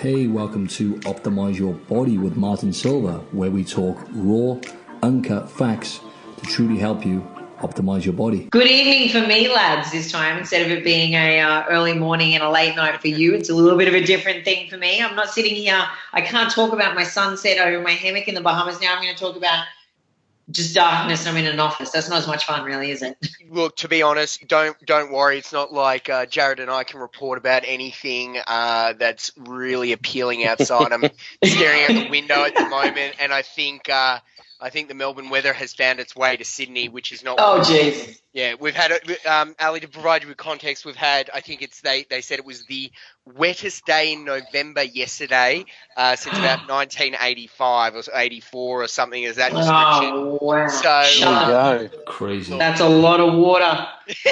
Hey, welcome to Optimize Your Body with Martin Silva, where we talk raw, uncut facts to truly help you optimize your body. Good evening for me, lads. This time, instead of it being a uh, early morning and a late night for you, it's a little bit of a different thing for me. I'm not sitting here. I can't talk about my sunset over my hammock in the Bahamas. Now I'm going to talk about just darkness. I'm in an office. That's not as much fun, really, is it? Look, to be honest, don't don't worry. It's not like uh, Jared and I can report about anything uh, that's really appealing outside. I'm staring out the window at the moment, and I think uh, I think the Melbourne weather has found its way to Sydney, which is not. Oh, jeez. Yeah, we've had um, Ali to provide you with context. We've had, I think it's they they said it was the wettest day in November yesterday uh, since about 1985 or 84 or something Is that description. Oh, wow. So Crazy. That's a lot of water.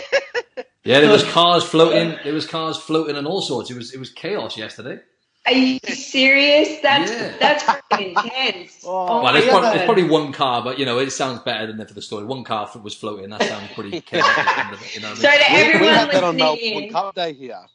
Yeah, there was cars floating. There was cars floating and all sorts. It was it was chaos yesterday. Are you serious? That's Yeah. that's freaking intense. Oh, oh, Well, it's probably, God. there's probably one car, but you know it sounds better than that for the story. One car was floating. That sounds pretty chaotic. You know So I mean? to We, everyone we had that on listening Melbourne in, Day here.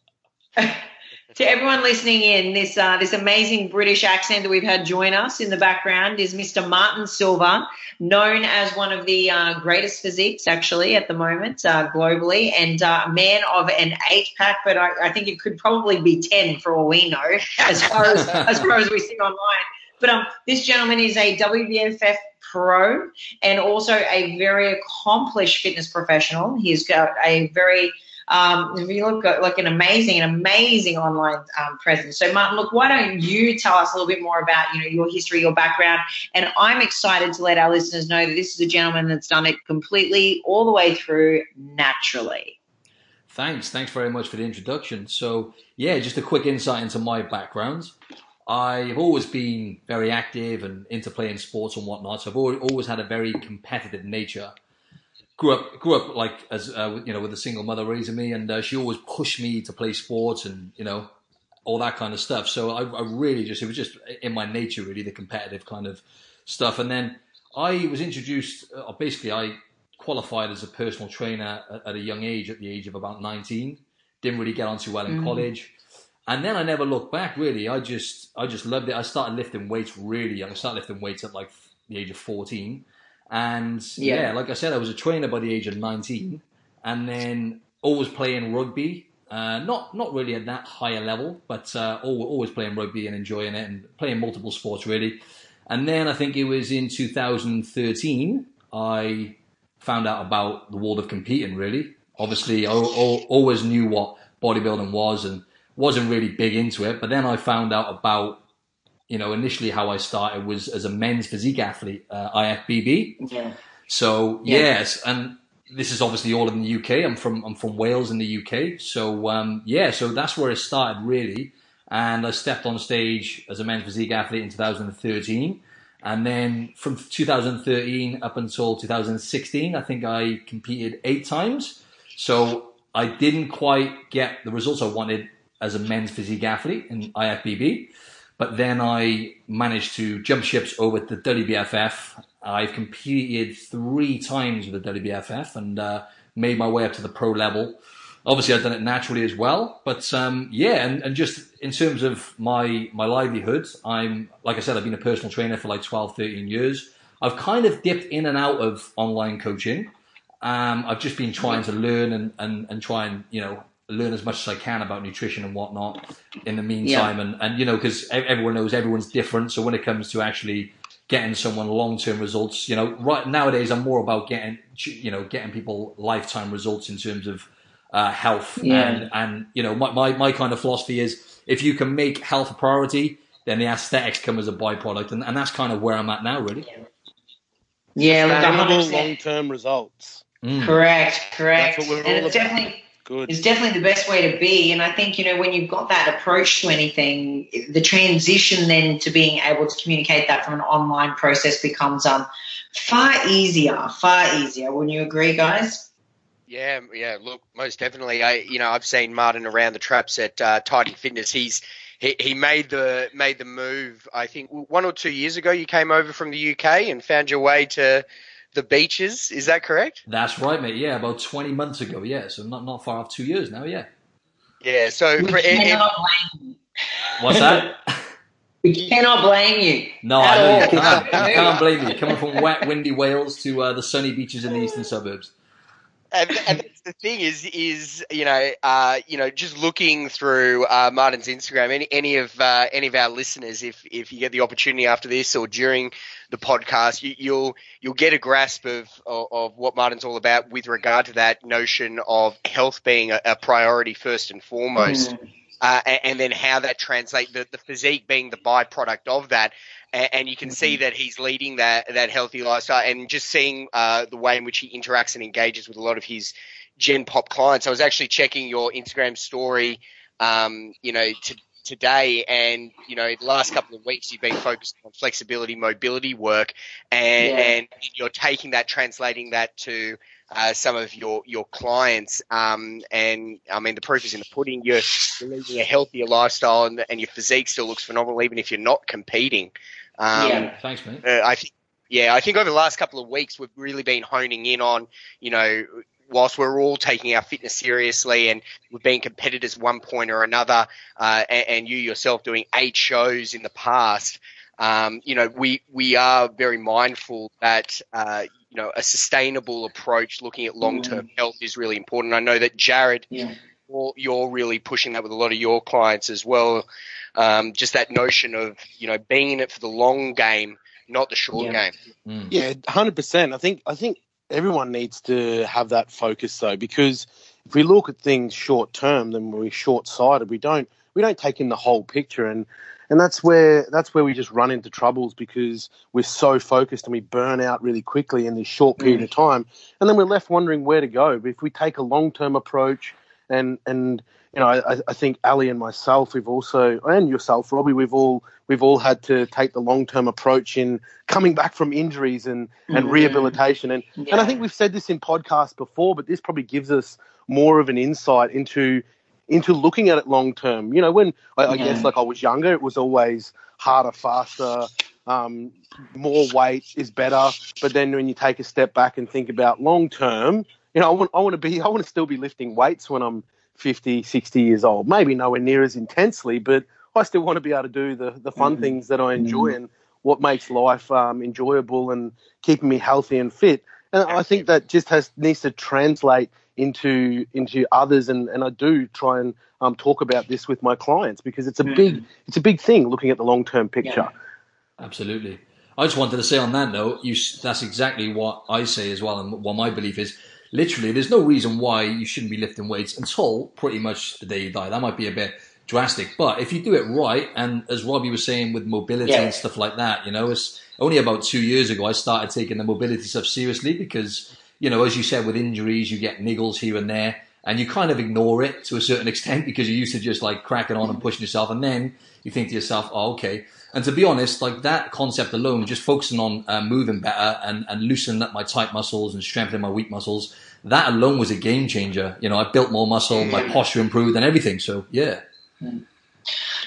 to everyone listening in, this uh, this amazing British accent that we've had join us in the background is Mr. Martin Silva, known as one of the uh, greatest physiques actually at the moment uh, globally, and uh, a man of an eight pack, but I, I think it could probably be ten for all we know, as far as as far as we see online. But um, this gentleman is a WBFF pro and also a very accomplished fitness professional. He's got a very um, if you look at like an amazing, an amazing online um, presence. So, Martin, look, why don't you tell us a little bit more about you know your history, your background, and I'm excited to let our listeners know that this is a gentleman that's done it completely all the way through naturally. Thanks. Thanks very much for the introduction. So, yeah, just a quick insight into my background. I've always been very active and into playing sports and whatnot. So I've always had a very competitive nature. Grew up, grew up like as uh, you know, with a single mother raising me, and uh, she always pushed me to play sports and you know, all that kind of stuff. So I, I really just it was just in my nature, really, the competitive kind of stuff. And then I was introduced. Uh, basically, I qualified as a personal trainer at, at a young age, at the age of about 19. Didn't really get on too well in Mhm. college. And then I never looked back really. I just I just loved it. I started lifting weights really young. I started lifting weights at like the age of 14. And yeah. Yeah. like I said, I was a trainer by the age of 19 and then always playing rugby. Uh, not not really at that higher level, but uh, always playing rugby and enjoying it and playing multiple sports really. And then I think it was in 2013 I found out about the world of competing. Really, obviously, I al- always knew what bodybuilding was and wasn't really big into it. But then I found out about, you know, initially how I started was as a men's physique athlete, uh, IFBB. Yeah. So Yeah. yes, and this is obviously all in the UK. I'm from I'm from Wales in the UK. So um, yeah, so that's where it started really. And I stepped on stage as a men's physique athlete in 2013. And then from 2013 up until 2016, I think I competed eight times. So I didn't quite get the results I wanted as a men's physique athlete in IFBB. But then I managed to jump ships over to WBFF. I've competed three times with the WBFF and uh, made my way up to the pro level. Obviously, I've done it naturally as well. But um, yeah, and, and just in terms of my my livelihood, I'm like I said, I've been a personal trainer for like 12, 13 years. I've kind of dipped in and out of online coaching. Um, I've just been trying to learn and, and, and try and you know learn as much as I can about nutrition and whatnot in the meantime. And, and you know, because everyone knows everyone's different. So when it comes to actually getting someone long term results, you know, right nowadays I'm more about getting you know getting people lifetime results in terms of uh, health Yeah. and and you know my, my my kind of philosophy is if you can make health a priority, then the aesthetics come as a byproduct, and, and that's kind of where I'm at now, really. Yeah, look, Sustainable long-term results. Mm. Correct, correct. That's what we're and all it's about. definitely Good. It's definitely the best way to be. And I think, you know, when you've got that approach to anything, the transition then to being able to communicate that from an online process becomes um, far easier, far easier. Wouldn't you agree, guys? Yeah, yeah. Look, most definitely. I, you know, I've seen Martin around the traps at uh, Titan Fitness. He's he, he made the made the move. I think one or two years ago. You came over from the UK and found your way to the beaches. Is that correct? That's right, mate. Yeah, about 20 months ago. Yeah, so not not far off two years now. Yeah. Yeah. So We for, cannot blame you. What's that? We cannot blame you. No, I know you can't. You can't blame you. Coming from wet, windy Wales to uh, the sunny beaches in the eastern suburbs. And, and that's the thing is, is you know, uh, you know, just looking through uh, Martin's Instagram, any any of uh, any of our listeners, if if you get the opportunity after this or during the podcast, you, will you'll get a grasp of, of, of what Martin's all about with regard to that notion of health being a, a priority first and foremost. Mm uh, and, and, then how that translates, the, the physique being the byproduct of that. And, and you can mm-hmm. see that he's leading that, that healthy lifestyle and just seeing uh, the way in which he interacts and engages with a lot of his Gen Pop clients. I was actually checking your Instagram story, um, you know, to, today and you know the last couple of weeks you've been focused on flexibility mobility work and, yeah. and you're taking that translating that to uh, some of your your clients. Um, and I mean, the proof is in the pudding. You're, leading a healthier lifestyle, and, and, your physique still looks phenomenal, even if you're not competing. Um, yeah, thanks, man. Uh, I think. Yeah, I think over the last couple of weeks we've really been honing in on, you know, whilst we're all taking our fitness seriously and we've been competitors one point or another, uh, and, and, you yourself doing eight shows in the past, um, you know, we we are very mindful that uh, you know, a sustainable approach looking at long term mm. health is really important. I know that Jared, yeah. you're, you're, really pushing that with a lot of your clients as well. Um, just that notion of, you know, being in it for the long game, not the short yeah. game. Mm. Yeah, hundred percent. I think I think everyone needs to have that focus though, because if we look at things short term, then we're short sighted. We don't we don't take in the whole picture and and that's where that's where we just run into troubles because we're so focused and we burn out really quickly in this short period mm. of time, and then we're left wondering where to go. But if we take a long term approach, and and you know, I, I think Ali and myself, we've also, and yourself, Robbie, we've all we've all had to take the long term approach in coming back from injuries and and mm. rehabilitation, and yeah. and I think we've said this in podcasts before, but this probably gives us more of an insight into into looking at it long term. You know, when I, I guess like I was younger, it was always harder, faster, um, more weight is better. But then when you take a step back and think about long term, you know, I want I want to be I want to still be lifting weights when I'm 50, 60 years old. Maybe nowhere near as intensely, but I still want to be able to do the the fun mm-hmm. things that I enjoy mm-hmm. and what makes life um, enjoyable and keeping me healthy and fit. And I think that just has needs to translate into into others and, and I do try and um, talk about this with my clients because it's a mm. big it's a big thing looking at the long term picture. Yeah. Absolutely. I just wanted to say on that note, you that's exactly what I say as well, and what my belief is. Literally, there's no reason why you shouldn't be lifting weights until pretty much the day you die. That might be a bit drastic, but if you do it right, and as Robbie was saying with mobility yeah. and stuff like that, you know, it's only about two years ago I started taking the mobility stuff seriously because you know, as you said, with injuries, you get niggles here and there, and you kind of ignore it to a certain extent because you're used to just like cracking on and pushing yourself, and then you think to yourself, oh, okay. And to be honest, like that concept alone, just focusing on uh, moving better and, and loosening up my tight muscles and strengthening my weak muscles, that alone was a game changer. You know, I built more muscle, my posture improved, and everything. So, yeah. Mm.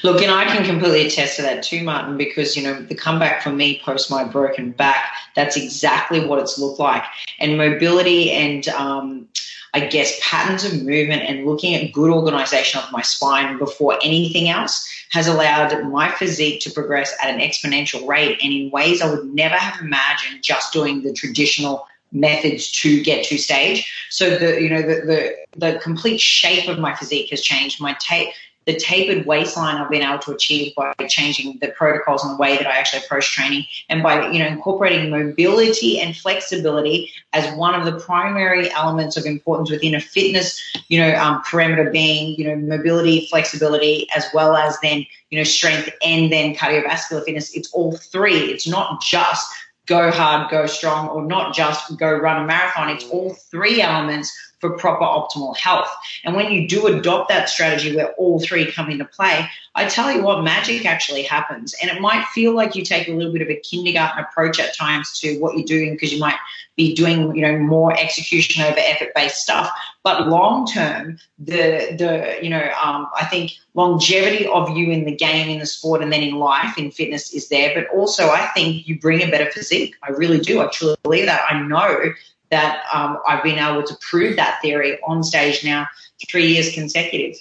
Look, and I can completely attest to that too, Martin, because, you know, the comeback for me post my broken back, that's exactly what it's looked like. And mobility and, um, I guess, patterns of movement and looking at good organization of my spine before anything else has allowed my physique to progress at an exponential rate and in ways I would never have imagined just doing the traditional methods to get to stage. So the you know the the, the complete shape of my physique has changed. My tape the tapered waistline I've been able to achieve by changing the protocols and the way that I actually approach training and by you know incorporating mobility and flexibility as one of the primary elements of importance within a fitness you know um, parameter being you know mobility flexibility as well as then you know strength and then cardiovascular fitness. It's all three. It's not just go hard go strong or not just go run a marathon. It's all three elements for proper optimal health. And when you do adopt that strategy where all three come into play, I tell you what, magic actually happens. And it might feel like you take a little bit of a kindergarten approach at times to what you're doing because you might be doing, you know, more execution over effort-based stuff. But long term, the the you know, um, I think longevity of you in the game, in the sport, and then in life, in fitness is there. But also, I think you bring a better physique. I really do. I truly believe that. I know that um, I've been able to prove that theory on stage now three years consecutive.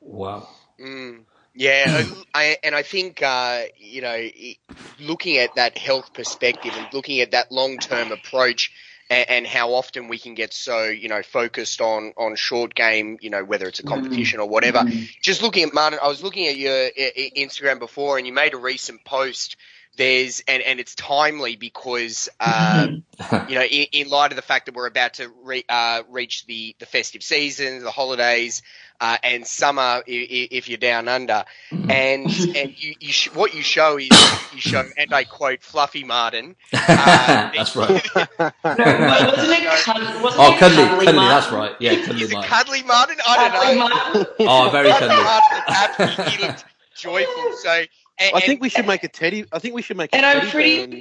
Wow. Mm. Yeah, I, and I think uh, you know, looking at that health perspective and looking at that long-term approach, and, and, how often we can get so you know focused on on short game, you know, whether it's a competition or whatever. Mm. Just looking at Martin, I was looking at your Instagram before, and you made a recent post there's and, and it's timely because uh, you know in, in, light of the fact that we're about to re, uh, reach the the festive season, the holidays, uh, and summer if, if, you're down under, and and you, you sh- what you show is you show and I quote Fluffy Martin. Uh, that's right. no, wasn't it? Cuddly, wasn't oh, it cuddly, cuddly, cuddly, that's right. Yeah, cuddly Is it Martin. cuddly Martin? I don't Cuddly know. Martin? Oh, very Cuddly cuddly. Martin happy. He looked joyful. So. And, I think we should make a teddy. I think we should make. A And I'm teddy pretty- bear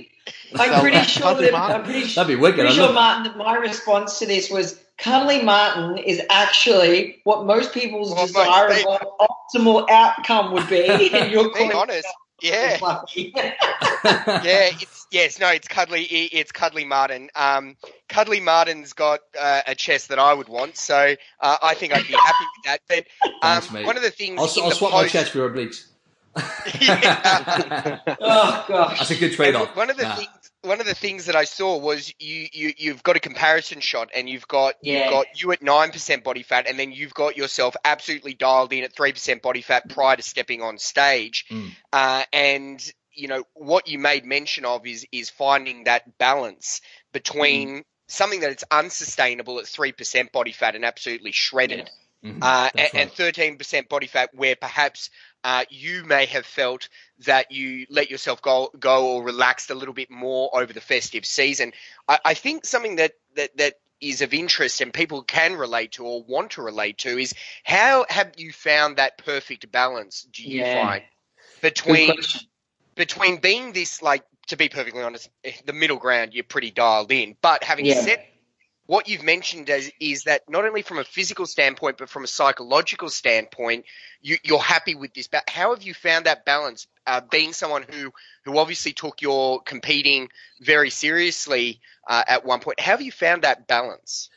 and I'm pretty sure that Martin. I'm pretty, That'd be wicked. pretty sure, love Martin, that my response to this was Cuddly Martin is actually what most people's Well, mate, desirable optimal outcome would be. And you're Being honest, yeah. yeah, it's yes, no, it's cuddly. It's cuddly Martin. Um, cuddly Martin's got uh, a chest that I would want, so uh, I think I'd be happy with that. But um, Thanks, mate. one of the things I'll, I'll the swap my chest for obliques. Yeah. oh gosh. That's a good trade-off. one of the Nah. things, one of the things that I saw was you, you you've got a comparison shot, and you've got Yeah. you've got you at nine percent body fat, and then you've got yourself absolutely dialed in at three percent body fat prior to stepping on stage, Mm. uh, and you know what you made mention of is is finding that balance between Mm. something that it's unsustainable at three percent body fat and absolutely shredded, Mhm, uh, and- thirteen percent body fat where perhaps uh, you may have felt that you let yourself go go or relaxed a little bit more over the festive season. I, I think something that that that is of interest and people can relate to or want to relate to is how have you found that perfect balance? Do you Yeah. find between between being this like to be perfectly honest, eh, the middle ground you're pretty dialed in. But having Yeah. said what you've mentioned is, is that not only from a physical standpoint but from a psychological standpoint, you, you're happy with this. But how have you found that balance? Uh, being someone who who obviously took your competing very seriously uh, at one point, how have you found that balance?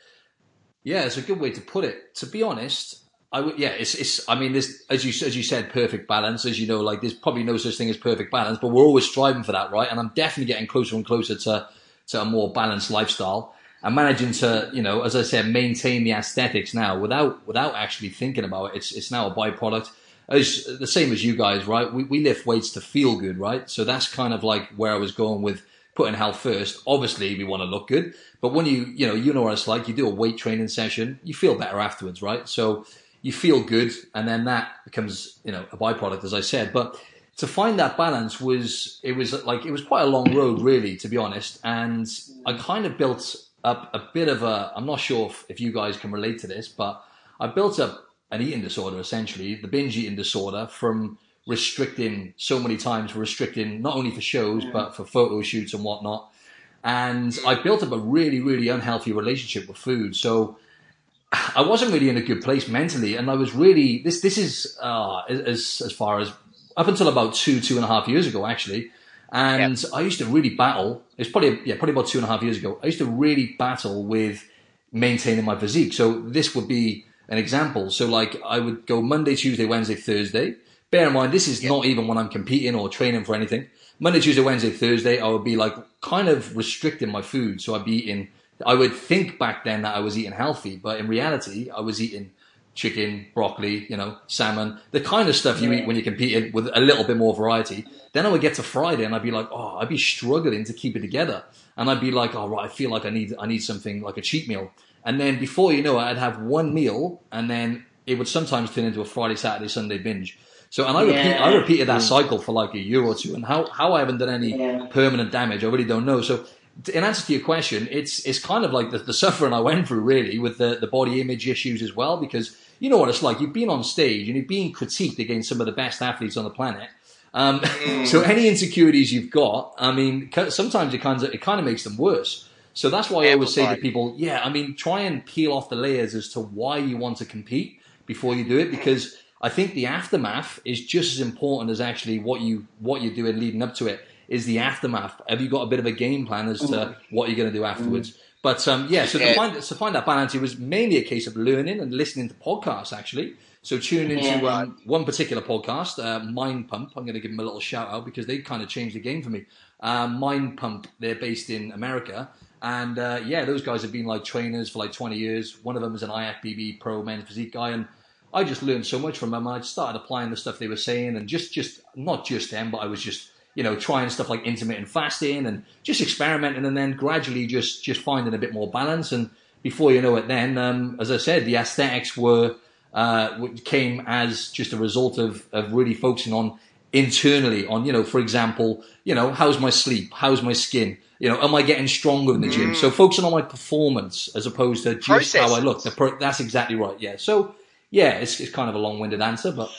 Yeah, it's a good way to put it. To be honest, I would. Yeah, it's. it's I mean, there's as you as you said, perfect balance. As you know, like there's probably no such thing as perfect balance, but we're always striving for that, right? And I'm definitely getting closer and closer to to a more balanced lifestyle. And managing to, you know, as I said, maintain the aesthetics now without without actually thinking about it. It's it's now a byproduct. It's the same as you guys, right? We we lift weights to feel good, right? So that's kind of like where I was going with putting health first. Obviously, we want to look good, but when you you know you know what it's like. You do a weight training session, you feel better afterwards, right? So you feel good, and then that becomes you know a byproduct, as I said. But to find that balance was it was like it was quite a long road, really, to be honest. And I kind of built up a bit of a. I'm not sure if, if you guys can relate to this, but I built up an eating disorder essentially, the binge eating disorder from restricting so many times, restricting not only for shows but for photo shoots and whatnot. And I built up a really, really unhealthy relationship with food. So I wasn't really in a good place mentally, and I was really this. This is uh, as as far as up until about two two and a half years ago, actually. And I used to really battle. It's probably yeah, probably about two and a half years ago. I used to really battle with maintaining my physique. So this would be an example. So like I would go Monday, Tuesday, Wednesday, Thursday. Bear in mind, this is not even when I'm competing or training for anything. Monday, Tuesday, Wednesday, Thursday, I would be like kind of restricting my food. So I'd be eating. I would think back then that I was eating healthy, but in reality, I was eating chicken, broccoli, you know, salmon, the kind of stuff you eat when you're competing with a little bit more variety. Then I would get to Friday and I'd be like, oh, I'd be struggling to keep it together. And I'd be like, oh, right, I feel like I need, I need something like a cheat meal. And then before you know it, I'd have one meal and then it would sometimes turn into a Friday, Saturday, Sunday binge. So, and I, repeat, I repeated that mm. cycle for like a year or two. And how, how I haven't done any Yeah. permanent damage, I really don't know. So, in answer to your question, it's it's kind of like the, the suffering I went through really with the, the body image issues as well because you know what it's like. You've been on stage and you've been critiqued against some of the best athletes on the planet. Um, so any insecurities you've got, I mean, sometimes it kind of it kind of makes them worse. So that's why I always say to people, yeah, I mean, try and peel off the layers as to why you want to compete before you do it because I think the aftermath is just as important as actually what you what you're doing leading up to it. is the aftermath. Have you got a bit of a game plan as to what you're going to do afterwards? But um, yeah, so to find to find that balance, it was mainly a case of learning and listening to podcasts actually. So tune into Yeah. um, one particular podcast, uh, Mind Pump. I'm going to give them a little shout out because they kind of changed the game for me. Uh, Mind Pump, they're based in America, and uh, yeah, those guys have been like trainers for like 20 years. One of them is an IFBB pro men's physique guy, and I just learned so much from them. I started applying the stuff they were saying, and just just not just them, but I was just you know trying stuff like intermittent fasting and just experimenting, and then gradually just just finding a bit more balance. And before you know it, then um, as I said, the aesthetics were uh, came as just a result of of really focusing on internally on you know for example you know how's my sleep? How's my skin? You know am i getting stronger in the gym? So focusing on my performance as opposed to just how i look. The pro- that's exactly right. Yeah. So yeah it's, it's kind of a long-winded answer but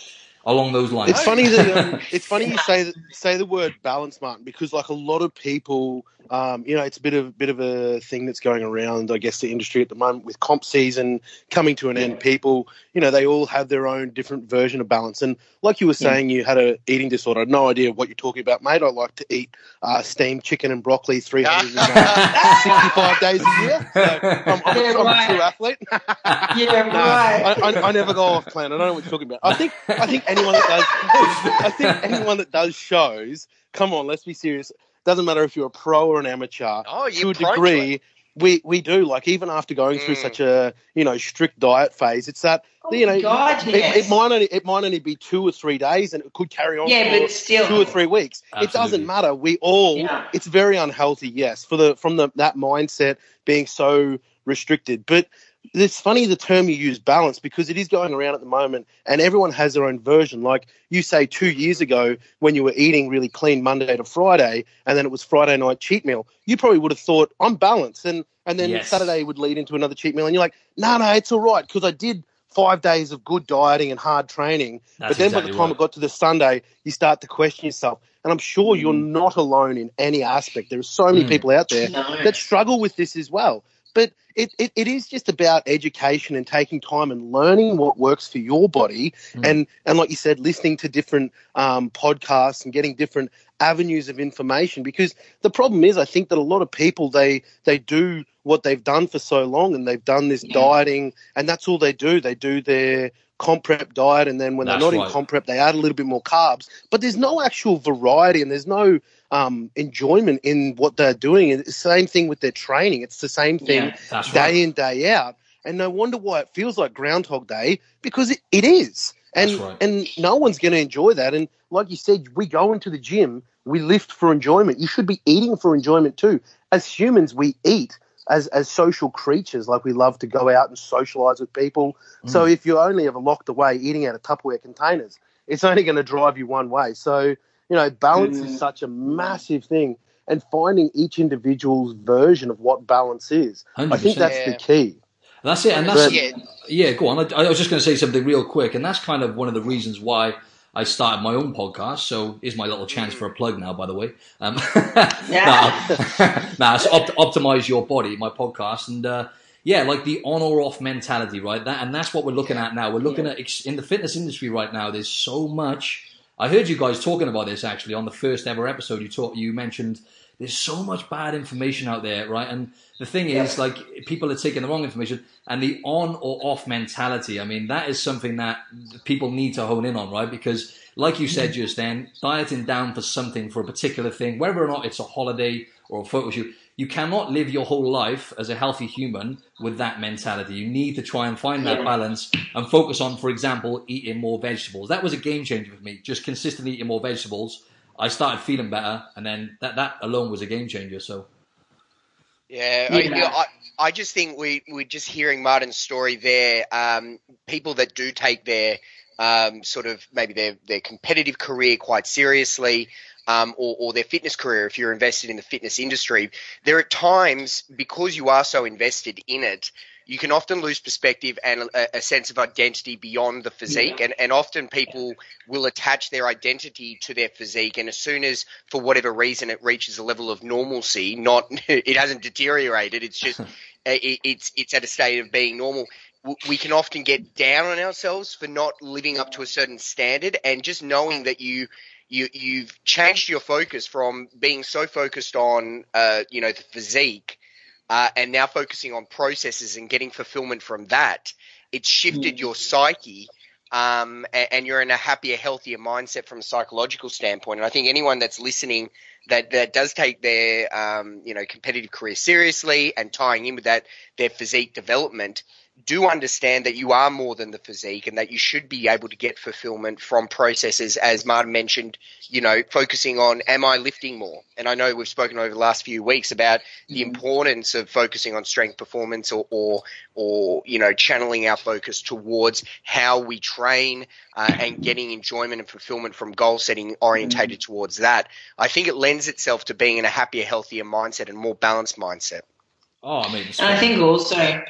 along those lines. It's funny that um, it's funny you say that, say the word balance, Martin, because like a lot of people, um, you know, it's a bit of bit of a thing that's going around. I guess the industry at the moment with comp season coming to an end, people, you know, they all have their own different version of balance. And like you were saying, you had a eating disorder. No idea what you're talking about, mate. I like to eat uh, steamed chicken and broccoli 365 days a year. So I'm, I'm, a, Yeah, I'm a true athlete. Yeah, right. I, I, I never go off plan. I don't know what you're talking about. I think I think anyone that does I think anyone that does shows, come on, let's be serious. Doesn't matter if you're a pro or an amateur. Oh, to you're a prone to degree, we we do. Like even after going through Mm. such a you know strict diet phase, it's that Oh, you know God, it, yes. it might only it might only be two or three days, and it could carry on. Yeah, for but still. two or three weeks. It doesn't matter. We all. Yeah. It's very unhealthy. Yes, for the from the that mindset being so restricted, but. It's funny the term you use, balance, because it is going around at the moment, and everyone has their own version. Like you say, two years ago, when you were eating really clean Monday to Friday, and then it was Friday night cheat meal, you probably would have thought I'm balanced, and and then Yes. Saturday would lead into another cheat meal, and you're like, no, no, it's all right because I did five days of good dieting and hard training, That's but then by the time right. it got to the Sunday, you start to question yourself. And I'm sure you're Mm. not alone in any aspect. There are so many Mm. people out there No. that struggle with this as well. But it, it, it is just about education and taking time and learning what works for your body. Mm. And, and like you said, listening to different um, podcasts and getting different avenues of information. Because the problem is, I think that a lot of people, they, they do what they've done for so long and they've done this Yeah. dieting and that's all they do. They do their comp prep diet and then when That's they're not right. in comp prep, they add a little bit more carbs. But there's no actual variety and there's no um, enjoyment in what they're doing. And the same thing with their training. It's the same thing Yeah. day right in, day out. And no wonder why it feels like Groundhog Day because it, it is. And, right. and no one's going to enjoy that. And like you said, we go into the gym, we lift for enjoyment. You should be eating for enjoyment too. As humans, we eat as, as social creatures. Like we love to go out and socialize with people. So Mm. if you're only ever locked away eating out of Tupperware containers, it's only going to drive you one way. So, you know, balance Mm. is such a massive thing. And finding each individual's version of what balance is. I think that's Yeah. the key. That's it, and that's But- yeah, yeah. Go on. I, I was just going to say something real quick, and that's kind of one of the reasons why I started my own podcast. So, is my little chance for a plug now, by the way. Um, Yeah. nah, nah, it's opt- optimize your body, my podcast, and uh, yeah, like the on or off mentality, right? That and that's what we're looking at now. We're looking at ex- in the fitness industry right now. There's so much. I heard you guys talking about this actually on the first ever episode. You talked, you mentioned there's so much bad information out there, right? And the thing is, like, people are taking the wrong information and the on or off mentality. I mean, that is something that people need to hone in on, right? Because, like you said mm-hmm. just then, dieting down for something for a particular thing, whether or not it's a holiday or a photo shoot, you cannot live your whole life as a healthy human with that mentality. You need to try and find that balance and focus on, for example, eating more vegetables. That was a game changer for me. Just consistently eating more vegetables. I started feeling better, and then that, that alone was a game changer. So, Yeah, I, you know, I, I just think we we're just hearing Martin's story there. Um, people that do take their um, sort of maybe their their competitive career quite seriously, um, or, or their fitness career. If you're invested in the fitness industry, there are times because you are so invested in it. You can often lose perspective and a, a sense of identity beyond the physique, and, and often people will attach their identity to their physique. And as soon as, for whatever reason, it reaches a level of normalcy, not it hasn't deteriorated. It's just it, it's it's at a state of being normal. We can often get down on ourselves for not living up to a certain standard, and just knowing that you you you've changed your focus from being so focused on uh, you know the physique uh, and now focusing on processes and getting fulfillment from that. It's shifted mm. your psyche. Um, and, and, you're in a happier, healthier mindset from a psychological standpoint. And I think anyone that's listening that, that does take their um, you know competitive career seriously and tying in with that their physique development do understand that you are more than the physique and that you should be able to get fulfillment from processes, as Martin mentioned, you know, focusing on am I lifting more? And I know we've spoken over the last few weeks about the mm-hmm. importance of focusing on strength performance or, or, or, you know, channeling our focus towards how we train uh, and getting enjoyment and fulfillment from goal setting orientated mm-hmm. towards that. I think it lends itself to being in a happier, healthier mindset and more balanced mindset. Oh, I mean, and I think also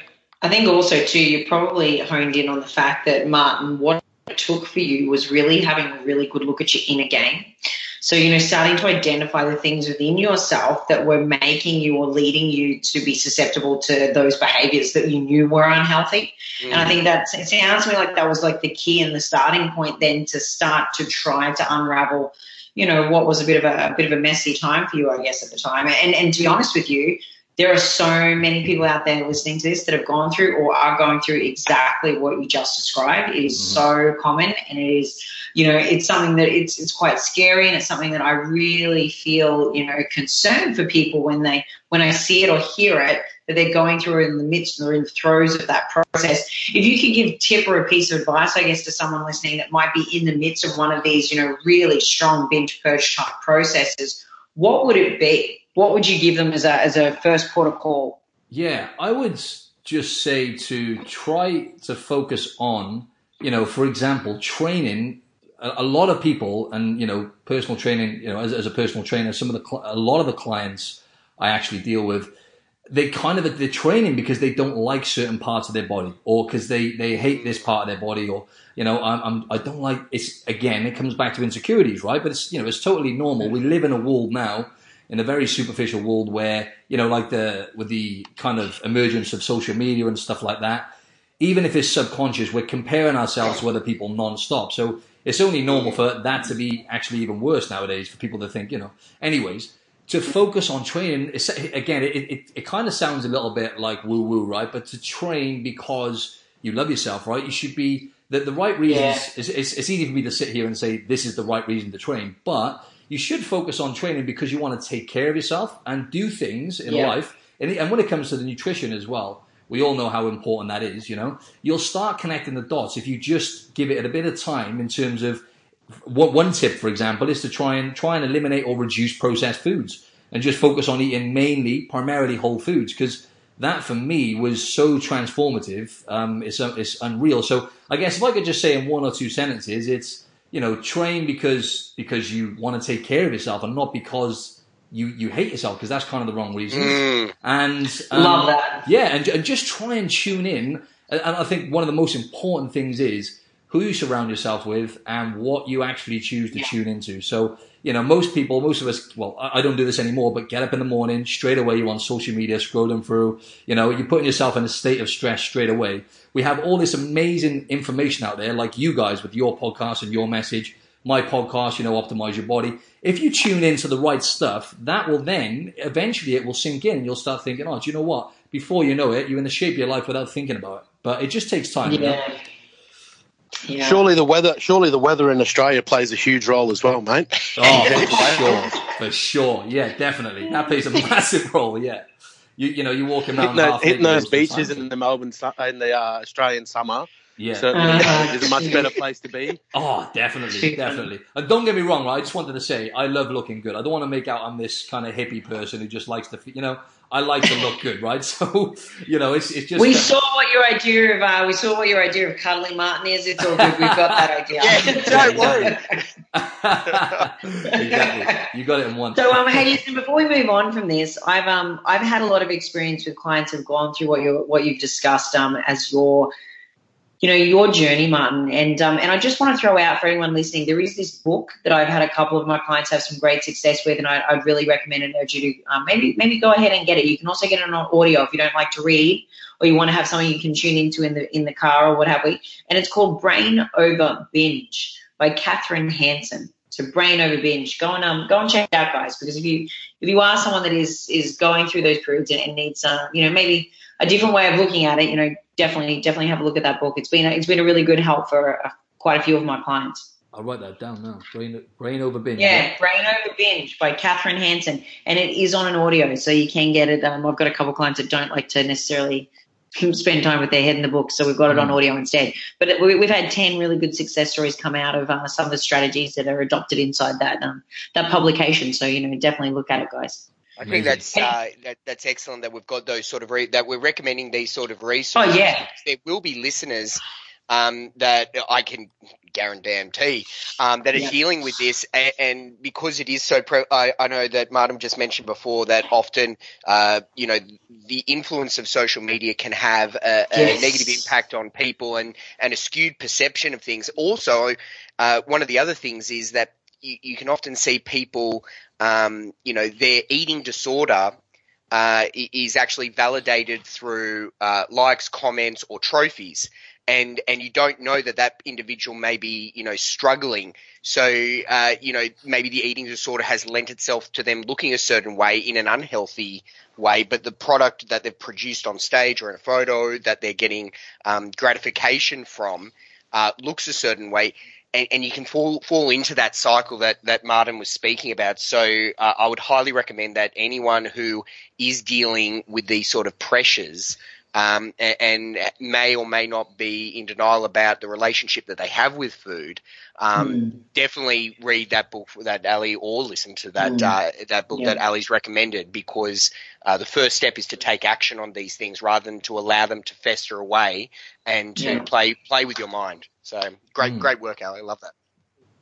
I think also too, you probably honed in on the fact that Martin, what it took for you was really having a really good look at your inner game. So, you know, starting to identify the things within yourself that were making you or leading you to be susceptible to those behaviors that you knew were unhealthy. Mm. And I think that it sounds to me like that was like the key and the starting point then to start to try to unravel, you know, what was a bit of a, a bit of a messy time for you, I guess, at the time. And and to be honest with you, there are so many people out there listening to this that have gone through or are going through exactly what you just described. It is mm-hmm. so common and it is, you know, it's something that it's it's quite scary and it's something that I really feel, you know, concerned for people when they when I see it or hear it that they're going through in the midst or in the throes of that process. If you could give tip or a piece of advice, I guess, to someone listening that might be in the midst of one of these, you know, really strong binge purge type processes, what would it be? What would you give them as a as a first port of call? Yeah, I would just say to try to focus on, you know, for example, training. A, a lot of people, and you know, personal training. You know, as, as a personal trainer, some of the a lot of the clients I actually deal with, they kind of they're training because they don't like certain parts of their body, or because they they hate this part of their body, or you know, I'm, I'm I don't like. It's again, it comes back to insecurities, right? But it's you know, it's totally normal. We live in a world now in a very superficial world where you know like the with the kind of emergence of social media and stuff like that even if it's subconscious we're comparing ourselves to other people non-stop. So it's only normal for that to be actually even worse nowadays for people to think you know. Anyways to focus on training again it, it, it kind of sounds a little bit like woo woo right? But to train because you love yourself right? You should be the, the right reasons yeah. it's, it's, it's easy for me to sit here and say this is the right reason to train but you should focus on training because you want to take care of yourself and do things in yeah. life. And, and when it comes to the nutrition as well, we all know how important that is, you know. You'll start connecting the dots if you just give it a bit of time in terms of what one tip, for example, is to try and try and eliminate or reduce processed foods and just focus on eating mainly, primarily whole foods because that for me was so transformative. Um, it's, it's unreal. So I guess if I could just say in one or two sentences, it's you know, train because because you want to take care of yourself and not because you you hate yourself because that's kind of the wrong reason. Mm. And um, love that. Yeah, and, and just try and tune in. And I think one of the most important things is who you surround yourself with and what you actually choose to yeah. tune into. So you know, most people, most of us, well, I don't do this anymore, but get up in the morning, straight away you're on social media, scrolling through, you know, you're putting yourself in a state of stress straight away. We have all this amazing information out there, like you guys with your podcast and your message, my podcast, you know, optimize your body. If you tune into the right stuff, that will then eventually it will sink in and you'll start thinking, oh, do you know what? Before you know it, you're in the shape of your life without thinking about it. But it just takes time. Yeah. You know? Yeah. Surely the weather, surely the weather in Australia plays a huge role as well, mate. Oh, for sure, for sure. Yeah, definitely. That plays a massive role. Yeah. You, you know, you're walking around hitting, those, hitting those beaches in the Melbourne in the uh, Australian summer. Yeah, certainly uh, is a much better place to be. Oh, definitely, definitely. And don't get me wrong, right? I just wanted to say I love looking good. I don't want to make out I'm this kind of hippie person who just likes to, you know. I like to look good, right? So, you know, it's, it's just. We saw what your idea of uh, we saw what your idea of cuddling Martin is. It's all good. We've got that idea. yeah, don't worry. exactly. You got it in one. So, um, hey, listen. Before we move on from this, I've um, I've had a lot of experience with clients who've gone through what you what you've discussed um, as your you know your journey, Martin. And um, and I just want to throw out for anyone listening, there is this book that I've had a couple of my clients have some great success with, and I, would really recommend and urge you to um, maybe maybe go ahead and get it. You can also get it on audio if you don't like to read, or you want to have something you can tune into in the in the car or what have we. And it's called Brain Over Binge by Kathryn Hansen. So brain over binge. Go and um, go and check it out, guys. Because if you if you are someone that is is going through those periods and, and needs uh, you know maybe a different way of looking at it, you know, definitely definitely have a look at that book. It's been a, it's been a really good help for uh, quite a few of my clients. I'll write that down now. Brain, brain over binge. Yeah, Brain Over Binge by Kathryn Hansen, and it is on an audio, so you can get it. Um, I've got a couple of clients that don't like to necessarily spend time with their head in the book, so we've got it on Mm. audio instead. But we, we've had ten really good success stories come out of uh, some of the strategies that are adopted inside that um, that publication. So you know, definitely look at it, guys. I Amazing. think that's uh, that, that's excellent that we've got those sort of re- that we're recommending these sort of resources. Oh yeah, There will be listeners um, that I can guarantee um, that are Yeah. dealing with this, and, and because it is so, pre- I, I know that Martin just mentioned before that often, uh, you know, the influence of social media can have a, a Yes. negative impact on people and and a skewed perception of things. Also, uh, one of the other things is that you, you can often see people, um, you know, their eating disorder uh, is actually validated through uh, likes, comments, or trophies. And, and you don't know that that individual may be you know struggling so uh, you know maybe the eating disorder has lent itself to them looking a certain way in an unhealthy way but the product that they've produced on stage or in a photo that they're getting um, gratification from uh, looks a certain way and, and you can fall fall into that cycle that that Martin was speaking about. So uh, I would highly recommend that anyone who is dealing with these sort of pressures um, a- and, may or may not be in denial about the relationship that they have with food, um, Mm. definitely read that book that Ali or listen to that Mm. uh, that book Yeah. that Ali's recommended because uh, the first step is to take action on these things rather than to allow them to fester away and to Yeah. play play with your mind. So great, Mm. great work, Ali. I love that.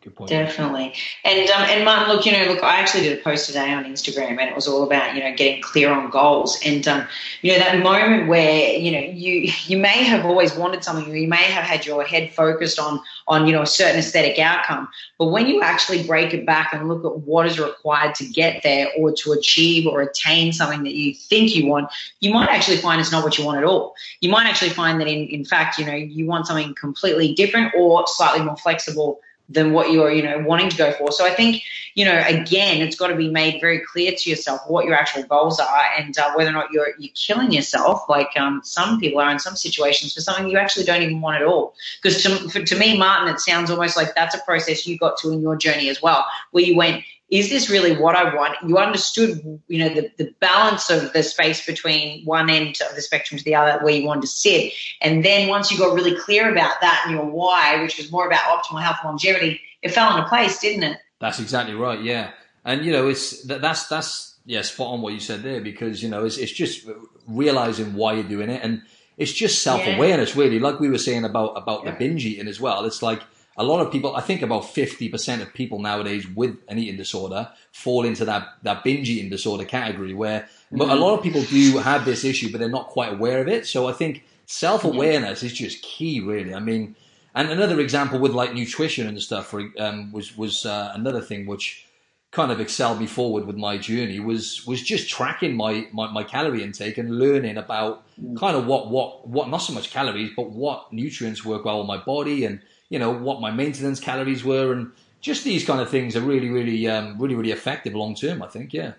Good point. Definitely. And um, and Martin, look, you know, look, I actually did a post today on Instagram, and it was all about you know getting clear on goals, and um, you know that moment where you know you you may have always wanted something, or you may have had your head focused on on you know a certain aesthetic outcome, but when you actually break it back and look at what is required to get there, or to achieve or attain something that you think you want, you might actually find it's not what you want at all. You might actually find that in in fact, you know, you want something completely different or slightly more flexible than what you're you know wanting to go for. So i think you know again it's got to be made very clear to yourself what your actual goals are and uh, whether or not you're you're killing yourself like um, some people are in some situations for something you actually don't even want at all. Because to, to me martin it sounds almost like that's a process you got to in your journey as well where you went is this really what I want? You understood, you know, the, the balance of the space between one end of the spectrum to the other where you wanted to sit. And then once you got really clear about that and your why, which was more about optimal health and longevity, it fell into place, didn't it? That's exactly right. Yeah, and you know, it's that, that's that's yeah, spot on what you said there because you know it's it's just realizing why you're doing it, and it's just self awareness really. Like we were saying about about Yeah. the binge eating as well. It's like a lot of people. I think about fifty percent of people nowadays with an eating disorder fall into that that binge eating disorder category, where but a lot of people do have this issue, but they're not quite aware of it. So I think self awareness is just key, really. I mean. And another example with like nutrition and stuff for, um, was was uh, another thing which kind of excelled me forward with my journey was was just tracking my, my, my calorie intake and learning about kind of what, what what not so much calories but what nutrients work well in my body and you know what my maintenance calories were and just these kind of things are really really um, really really effective long term I think yeah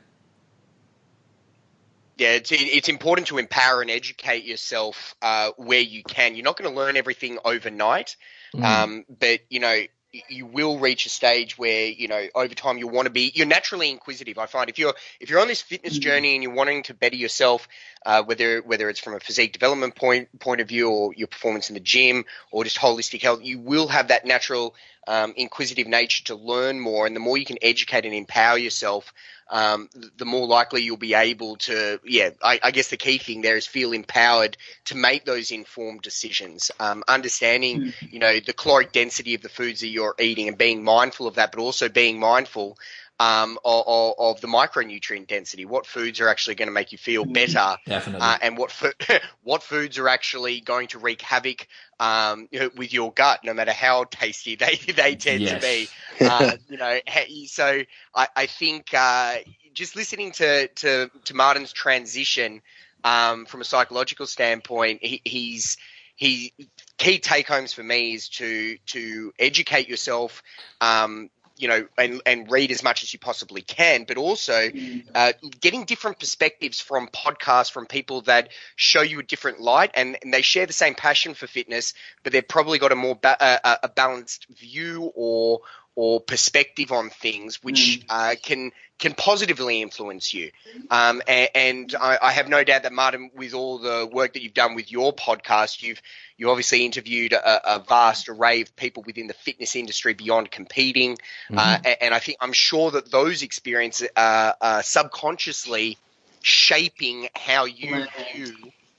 Yeah, it's it's important to empower and educate yourself uh, where you can. You're not going to learn everything overnight, Mm. um, but you know you will reach a stage where you know over time you'll want to be. You're naturally inquisitive. I find if you're if you're on this fitness Mhm. journey and you're wanting to better yourself, uh, whether whether it's from a physique development point point of view or your performance in the gym or just holistic health, you will have that natural um, inquisitive nature to learn more. And the more you can educate and empower yourself, um, the more likely you'll be able to, yeah, I, I guess the key thing there is feel empowered to make those informed decisions. Um, understanding, you know, the caloric density of the foods that you're eating and being mindful of that, but also being mindful um, of, of, of the micronutrient density. What foods are actually going to make you feel Mhm. better, definitely uh, and what fo- what foods are actually going to wreak havoc um, you know, with your gut, no matter how tasty they they tend Yes. to be. Uh, you know, so I, I think uh, just listening to, to to Martin's transition um, from a psychological standpoint, he, he's he key take homes for me is to to educate yourself. Um, you know, and, and read as much as you possibly can, but also uh, getting different perspectives from podcasts from people that show you a different light and, and they share the same passion for fitness, but they've probably got a more ba- uh, a balanced view or or perspective on things, which uh, can can positively influence you. Um, and, and I, I, have no doubt that Martin, with all the work that you've done with your podcast, you've you obviously interviewed a, a vast array of people within the fitness industry beyond competing, mm-hmm. uh, and, and, I think I'm sure that those experiences are, are subconsciously shaping how you view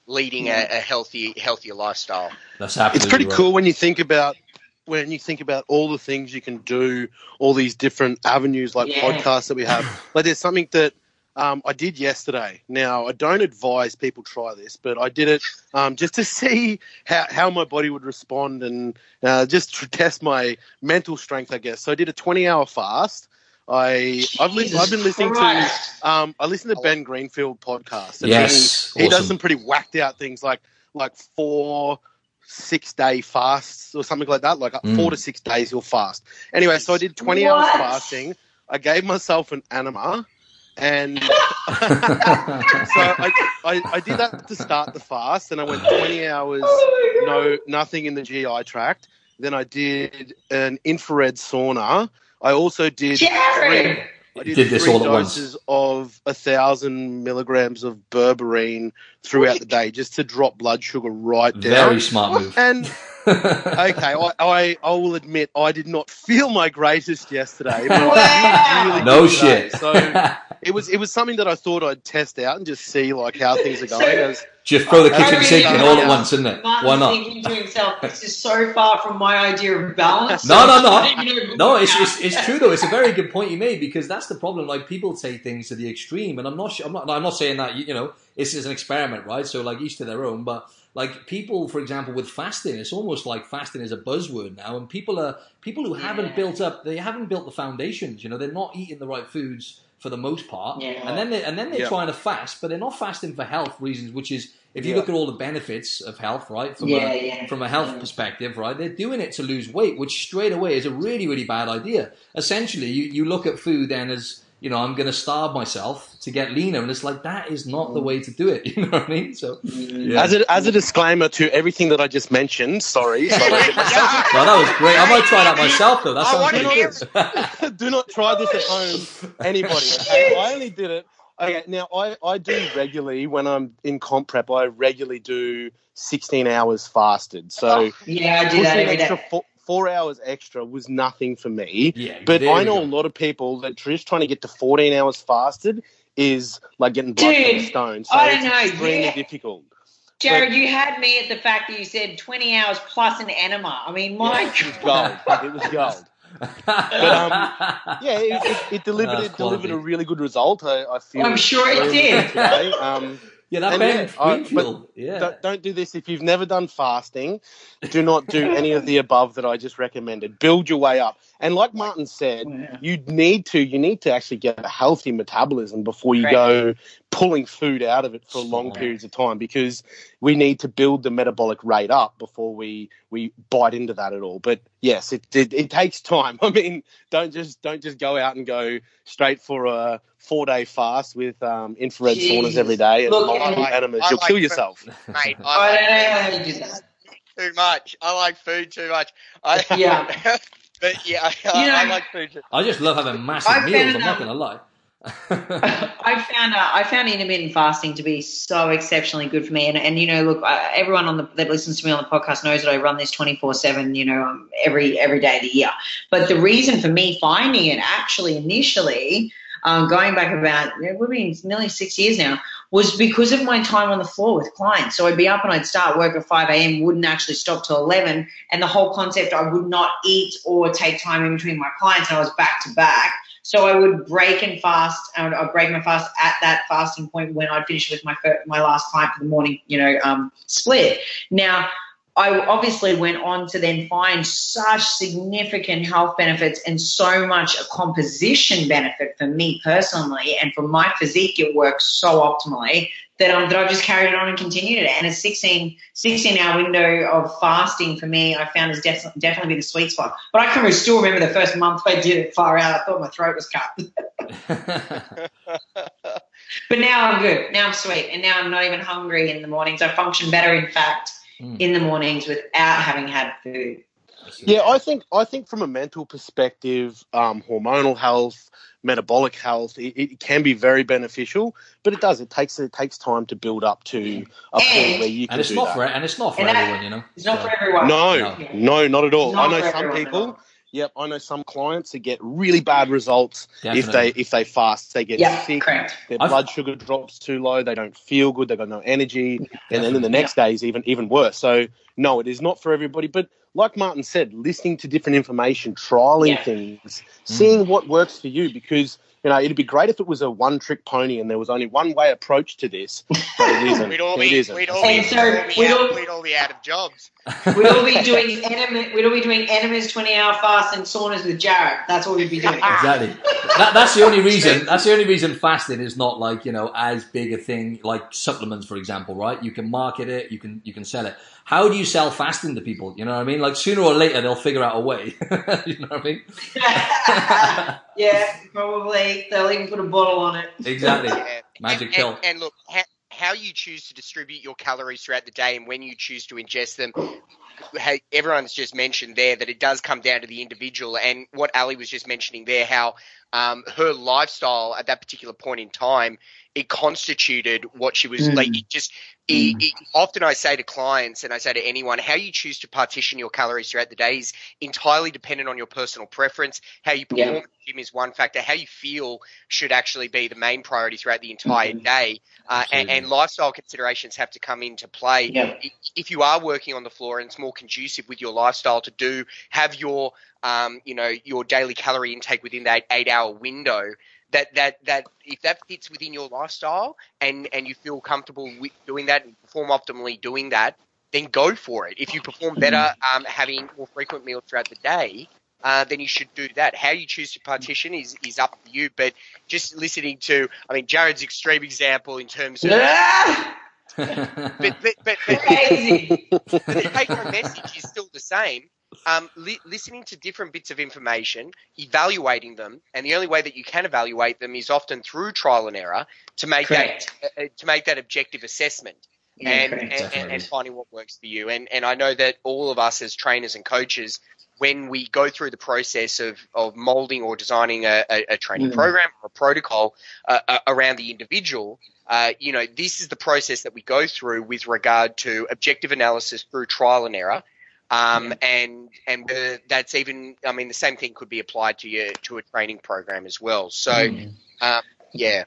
leading a, a healthy healthier lifestyle. That's It's pretty right. cool when you think about when you think about all the things you can do, all these different avenues like yeah. podcasts that we have. Like there's something that um, I did yesterday. Now I don't advise people try this, but I did it um, just to see how, how my body would respond and uh, just to test my mental strength, I guess. So I did a 20 hour fast. I I've, li- I've been listening Christ. to um, I listen to Ben Greenfield podcast. And yes, he, he does some pretty whacked out things like like four six day fasts or something like that. Like mm. four to six days you'll fast. Anyway, so I did 20 what? hours fasting. I gave myself an enema. And so I, I, I, did that to start the fast, and I went 20 hours, oh no, nothing in the GI tract. Then I did an infrared sauna. I also did Jerry! three, I did, did this all at once. of a thousand milligrams of berberine throughout the day just to drop blood sugar right down. Very smart move. And okay, I, I, I will admit I did not feel my greatest yesterday, but really no shit. So it was it was something that I thought I'd test out and just see like how things are going. So, just throw the kitchen sink in all at once, isn't it? Martin's Why not? thinking to himself, this is so far from my idea of balance. No, no, no. no, it's, it's, it's true though. It's a very good point you made because that's the problem. Like people take things to the extreme, and I'm not, I'm not, I'm not saying that you know, this is an experiment, right? So like each to their own, but like people, for example, with fasting, it's almost like fasting is a buzzword now, and people are people who haven't built up, they haven't built the foundations. You know, they're not eating the right foods for the most part, yeah. and then they, and then they're yeah. trying to fast, but they're not fasting for health reasons, which is if you look at all the benefits of health, right, from a from a health perspective, right, they're doing it to lose weight, which straight away is a really really bad idea. Essentially, you you look at food then as you know, I'm going to starve myself to get leaner. And it's like, that is not the mm. way to do it. You know what I mean? So, mm. yeah. as, a, as a disclaimer to everything that I just mentioned, sorry. no, that was great. I might try that myself, though. That sounds pretty good. do not try this at home, anybody. Okay? I only did it. Okay, now I, I do regularly when I'm in comp prep. I regularly do 16 hours fasted. So oh, yeah, I do that every day. Four, four hours extra was nothing for me. Yeah, but I know a lot of people that just trying to get to 14 hours fasted is like getting blood Dude, stone. So I don't know. Extremely yeah. difficult. Jared, but, you had me at the fact that you said 20 hours plus an enema. I mean, my yeah, it was gold. It was gold. but um, yeah, it, it, it delivered it delivered a really good result. I, I feel. I'm sure it did. Today. Um, yeah, that Ben Greenfield. yeah. Don't, don't, do this if you've never done fasting. Do not do any of the above that I just recommended. Build your way up. And like Martin said, oh, yeah. you need to you need to actually get a healthy metabolism before you right. go pulling food out of it for long periods of time because we need to build the metabolic rate up before we we bite into that at all. But yes, it it, it takes time. I mean, don't just don't just go out and go straight for a four day fast with um, infrared Jeez. saunas every day and Look, enemas. You'll like kill yourself. Mate, I like too much. I like food too much. I, yeah. But yeah, I, you know, I like food. I just love having massive I meals. I'm not going to lie. I found uh, I found intermittent fasting to be so exceptionally good for me, and and you know, look, uh, everyone on the that listens to me on the podcast knows that I run this twenty four seven, you know, um, every every day of the year. But the reason for me finding it actually initially, um, going back about we've been nearly six years now, was because of my time on the floor with clients. So I'd be up and I'd start work at 5 a.m., wouldn't actually stop till 11. And the whole concept, I would not eat or take time in between my clients. And I was back to back. So I would break and fast, and I'd break my fast at that fasting point when I'd finish with my first, my last client for the morning, you know, um, split. Now, I obviously went on to then find such significant health benefits and so much a composition benefit for me personally and for my physique. It works so optimally that, um, that I've just carried it on and continued it. And a 16, 16 hour window of fasting for me, I found has def- definitely been the sweet spot. But I can still remember the first month I did it far out. I thought my throat was cut. but now I'm good. Now I'm sweet. And now I'm not even hungry in the mornings. I function better, in fact, mm. in the mornings without having had food. Yeah, I think I think from a mental perspective, um, hormonal health, metabolic health, it, it, can be very beneficial. But it does. It takes it takes time to build up to a and, point where you can. And it's do not that. for and it's not for and everyone, you know. It's not for everyone. No, no, no not at all. Not I know some people Yep, I know some clients that get really bad results Definitely. if they if they fast. They get yep, sick. Correct. Their blood I've, sugar drops too low. They don't feel good. They've got no energy, Definitely. and then the next day is even even worse. So no, it is not for everybody. But like Martin said, listening to different information, trialing yeah. things, seeing mm. what works for you, because you know, it'd be great if it was a one trick pony and there was only one way approach to this, but it isn't. we'd all be, isn't. We'd all, be, so we'd, all, we'd all be out of jobs. We'd all be doing enema, we'd all be doing enemas, twenty hour fast and saunas with Jared. That's what we'd be doing. exactly. That, that's the only reason. That's the only reason fasting is not like you know as big a thing like supplements, for example. Right? You can market it, you can you can sell it how do you sell fasting to people? You know what I mean? Like sooner or later they'll figure out a way. you know what I mean? yeah, probably. They'll even put a bottle on it. Exactly. Yeah. Magic and, pill. And, and look, ha- how you choose to distribute your calories throughout the day and when you choose to ingest them everyone's just mentioned there that it does come down to the individual and what ali was just mentioning there how um, her lifestyle at that particular point in time it constituted what she was mm. like. It just it, mm. it, often I say to clients and I say to anyone, how you choose to partition your calories throughout the day is entirely dependent on your personal preference. How you perform yeah. gym is one factor. How you feel should actually be the main priority throughout the entire mm. day, uh, and, and, lifestyle considerations have to come into play. Yeah. If you are working on the floor and it's more conducive with your lifestyle to do have your um, you know your daily calorie intake within that eight hour window that that that if that fits within your lifestyle and and you feel comfortable with doing that and perform optimally doing that, then go for it. If you perform better mm-hmm. um, having more frequent meals throughout the day, uh, then you should do that. How you choose to partition is is up to you. But just listening to, I mean, Jared's extreme example in terms of. but but but, but, but the take home message is still the same um, li- listening to different bits of information, evaluating them, and the only way that you can evaluate them is often through trial and error to make correct. that uh, to make that objective assessment. Yeah, and, and, and, and, finding what works for you. And, and I know that all of us as trainers and coaches, when we go through the process of, of molding or designing a, a, a training mm. program or a protocol uh, uh, around the individual, uh, you know, this is the process that we go through with regard to objective analysis through trial and error um, and and that's even I mean the same thing could be applied to your to a training program as well. So mm. um, yeah,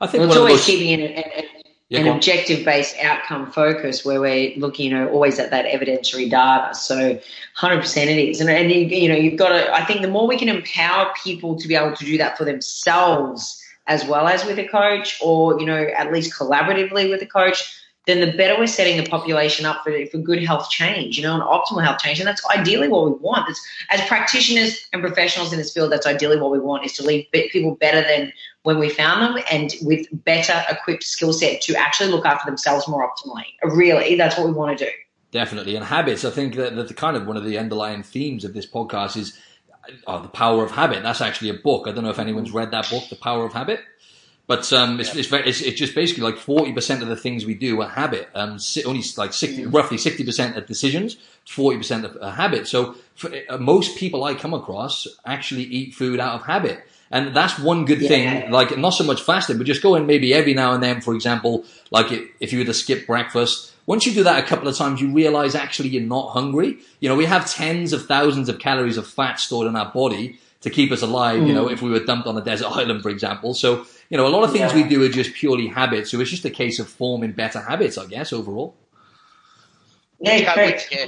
I think it's always keeping an, an, yeah, an objective based outcome focus where we're looking, you know, always at that evidentiary data. So, hundred percent it is, and and you, you know you've got to. I think the more we can empower people to be able to do that for themselves as well as with a coach, or you know at least collaboratively with a coach then the better we're setting the population up for, for good health change, you know, an optimal health change. And that's ideally what we want. It's, as practitioners and professionals in this field, that's ideally what we want is to leave people better than when we found them and with better equipped skill set to actually look after themselves more optimally. Uh, really, that's what we want to do. Definitely. And habits, I think that, that the kind of one of the underlying themes of this podcast is uh, oh, the power of habit. That's actually a book. I don't know if anyone's read that book, The Power of Habit. But um, it's, it's, very, it's, it's, just basically like forty percent of the things we do are habit. Um, only like 60, mm. roughly sixty percent are decisions, forty percent are habit. So for, uh, most people I come across actually eat food out of habit. And that's one good yeah. thing, like not so much fasting, but just going maybe every now and then, for example, like if you were to skip breakfast, once you do that a couple of times, you realize actually you're not hungry. You know, we have tens of thousands of calories of fat stored in our body to keep us alive, mm. you know, if we were dumped on a desert island, for example. So you know, a lot of things yeah. we do are just purely habits. So it's just a case of forming better habits, I guess, overall. Yeah, great. Yeah.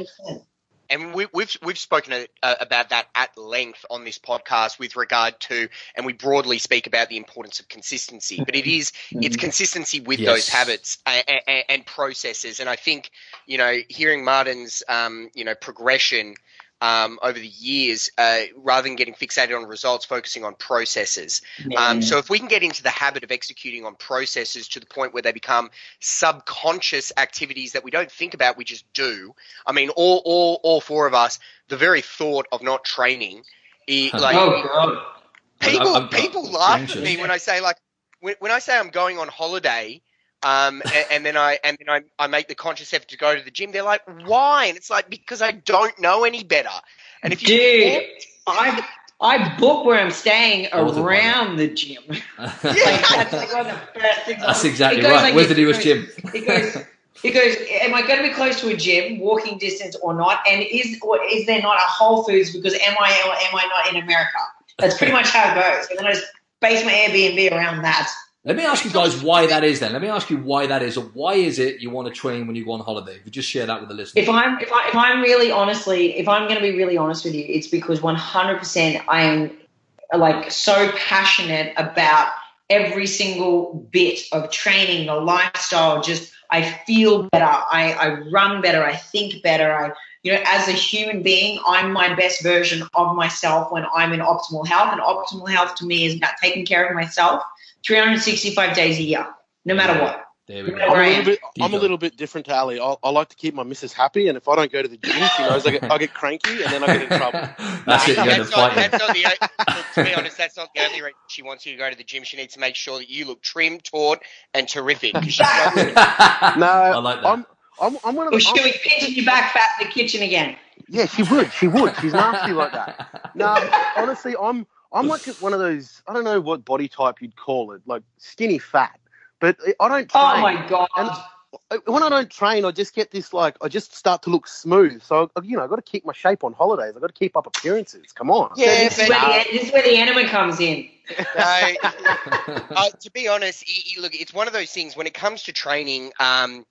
and we, we've we've spoken uh, about that at length on this podcast with regard to, and we broadly speak about the importance of consistency. But it is it's consistency with Yes. those habits and, and, and processes. And I think you know, hearing Martin's um, you know progression um, over the years, uh, rather than getting fixated on results, focusing on processes. Um, so if we can get into the habit of executing on processes to the point where they become subconscious activities that we don't think about, we just do. I mean, all all all four of us, the very thought of not training, i- like oh people I'm- I'm people laugh anxious. at me when I say like when, when I say I'm going on holiday. Um, and, and then I and then I, I make the conscious effort to go to the gym. They're like, "Why?" And it's like because I don't know any better. And if you Dude, I I book where I'm staying around the gym. Like, that's like one of the best things. That's It exactly right. like Where's the nearest gym? It goes. It goes. Am I going to be close to a gym, walking distance or not? And is or is there not a Whole Foods? Because am I or am I not in America? That's pretty much how it goes. And then I just base my Airbnb around that. Let me ask you guys why that is. Then let me ask you why that is, why is it you want to train when you go on holiday? If you just share that with the listeners. If I'm if, I, if I'm really honestly, if I'm going to be really honest with you, it's because 100% I am like so passionate about every single bit of training, the lifestyle. Just I feel better. I, I run better. I think better. I you know, as a human being, I'm my best version of myself when I'm in optimal health. And optimal health to me is about taking care of myself 365 days a year, no matter what. there we I'm go. I'm a little bit. I'm a little bit different to Ali. I, I like to keep my missus happy, and if I don't go to the gym, she knows I get, I get cranky, and then I get in trouble. That's it. You end up that's not, that's not the look, to be honest, that's not the only reason she wants you to go to the gym. She needs to make sure that you look trim, taut, and terrific. No, I like that. I'm. I'm, I'm one of Or the. she'll I'm- be pinching you back fat in the kitchen again. yeah, she would. She would. She's nasty like that. No, honestly, I'm. I'm like one of those. I don't know what body type you'd call it, like skinny fat. But I don't. Train. Oh my god. And- when I don't train, I just get this like I just start to look smooth. So you know, I got to keep my shape on holidays. I got to keep up appearances. Come on. So Yeah, this, is where the, this is where the enema comes in. No, uh, to be honest, y- y- look, it's one of those things when it comes to training. Um,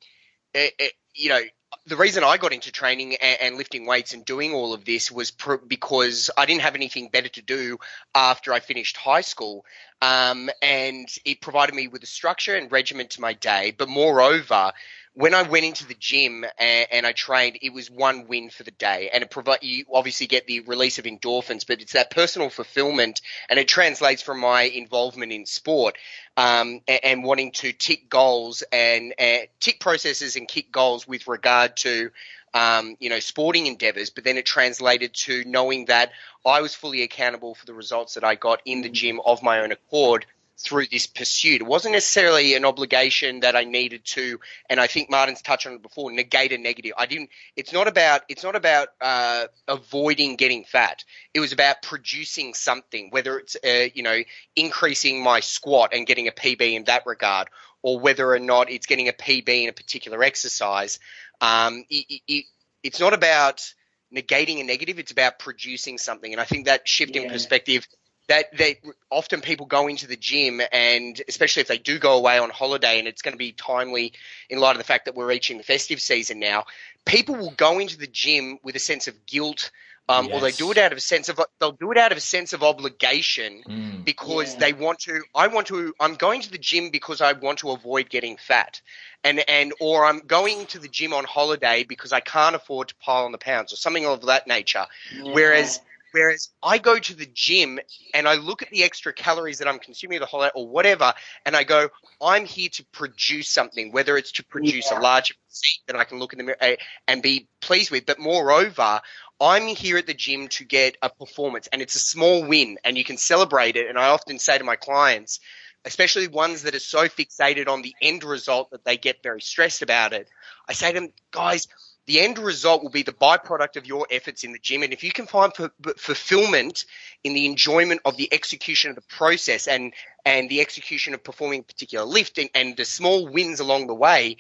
it, it, you know, the reason I got into training and, lifting weights and doing all of this was pr- because I didn't have anything better to do after I finished high school, um, and it provided me with a structure and regimen to my day. But moreover, when I went into the gym and, and I trained, it was one win for the day, and it provide you obviously get the release of endorphins, but it's that personal fulfillment, and it translates from my involvement in sport um, and, and wanting to tick goals and uh, tick processes and kick goals with regard to um, you know sporting endeavors, but then it translated to knowing that I was fully accountable for the results that I got in the gym of my own accord through this pursuit. It wasn't necessarily an obligation that I needed to, and I think Martin's touched on it before, negate a negative. I didn't. It's not about. It's not about uh, avoiding getting fat. It was about producing something, whether it's uh, you know increasing my squat and getting a PB in that regard, or whether or not it's getting a PB in a particular exercise. Um, it, it- it, it's not about negating a negative. It's about producing something, and I think that shift in Yeah. perspective that that often people go into the gym and especially if they do go away on holiday and it's going to be timely in light of the fact that we're reaching the festive season now people will go into the gym with a sense of guilt um, or they do it out of a sense of they'll do it out of a sense of obligation Mm. because Yeah. they want to I want to I'm going to the gym because I want to avoid getting fat and and or I'm going to the gym on holiday because I can't afford to pile on the pounds or something of that nature Whereas whereas I go to the gym and I look at the extra calories that I'm consuming the whole holiday or whatever, and I go, I'm here to produce something, whether it's to produce Yeah. a larger physique that I can look in the mirror eh, and be pleased with, but moreover. I'm here at the gym to get a performance, and it's a small win, and you can celebrate it. And I often say to my clients, especially ones that are so fixated on the end result that they get very stressed about it, I say to them, guys, the end result will be the byproduct of your efforts in the gym. And if you can find fu- fulfillment in the enjoyment of the execution of the process and, and the execution of performing a particular lift and, and the small wins along the way,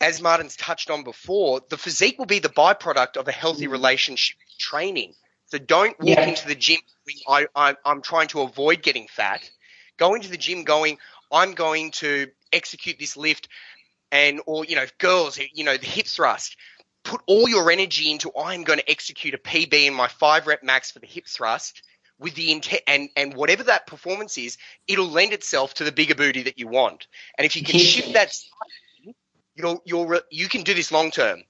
as Martin's touched on before, the physique will be the byproduct of a healthy mm-hmm. relationship with training. So don't walk Yeah. into the gym I, I, I'm trying to avoid getting fat. Go into the gym going, I'm going to execute this lift and or you know girls you know the hip thrust put all your energy into I'm going to execute a PB in my five rep max for the hip thrust with the intent and and whatever that performance is, it'll lend itself to the bigger booty that you want. And if you can shift that, you'll you'll you can do this long term.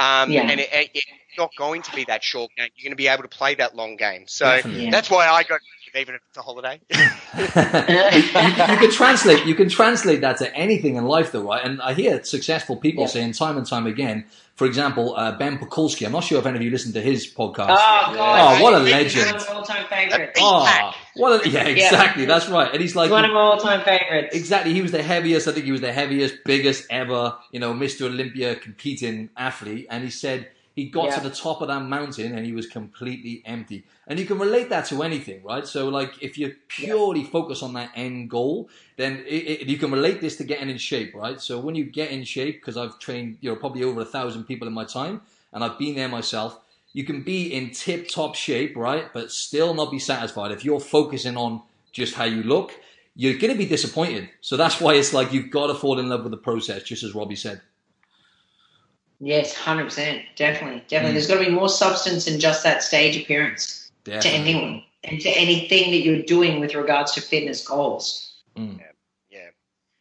Um, Yeah. And it, it- it's not going to be that short game. You're going to be able to play that long game. So Definitely. That's why I got even if it's a holiday. you, you can translate you can translate that to anything in life though right and i hear successful people Yeah. saying time and time again for example uh, ben Pakulski. i'm not sure if any of you listened to his podcast Oh god! Oh, what a legend. One of my all-time favorites. Oh, what a, yeah exactly that's right and he's like He's one of my all-time favorites. Exactly, he was the heaviest. I think he was the heaviest, biggest ever, you know, Mr. Olympia competing athlete. And he said he got Yeah. to the top of that mountain and he was completely empty. And you can relate that to anything, right? So, like, if you purely focus on that end goal, then it, it, you can relate this to getting in shape, right? So, when you get in shape, because I've trained, you know, probably over a thousand people in my time, and I've been there myself. You can be in tip top shape, right? But still not be satisfied. If you're focusing on just how you look, you're going to be disappointed. So that's why it's like you've got to fall in love with the process, just as Robbie said. Yes, hundred percent, definitely, definitely. Mm. There's got to be more substance than just that stage appearance to anyone and to anything that you're doing with regards to fitness goals. Mm. Yeah,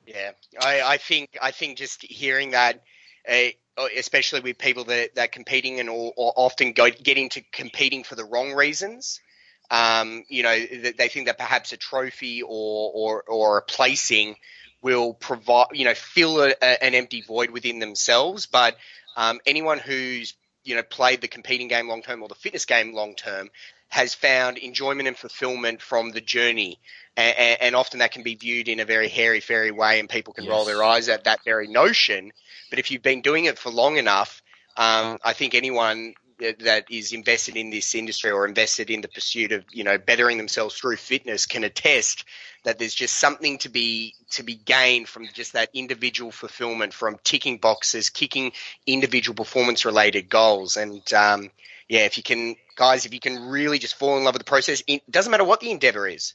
yeah. I, I think I think just hearing that, uh, especially with people that that competing and or, or often go get into competing for the wrong reasons. Um, you know, they think that perhaps a trophy or or or a placing will provide, you know, fill a, a, an empty void within themselves. But um, anyone who's you know played the competing game long term or the fitness game long term has found enjoyment and fulfillment from the journey and, and often that can be viewed in a very hairy fairy way and people can roll their eyes at that very notion but if you've been doing it for long enough um, i think anyone that that is invested in this industry or invested in the pursuit of you know bettering themselves through fitness can attest that there's just something to be to be gained from just that individual fulfillment from ticking boxes kicking individual performance related goals and um, yeah if you can guys if you can really just fall in love with the process it doesn't matter what the endeavor is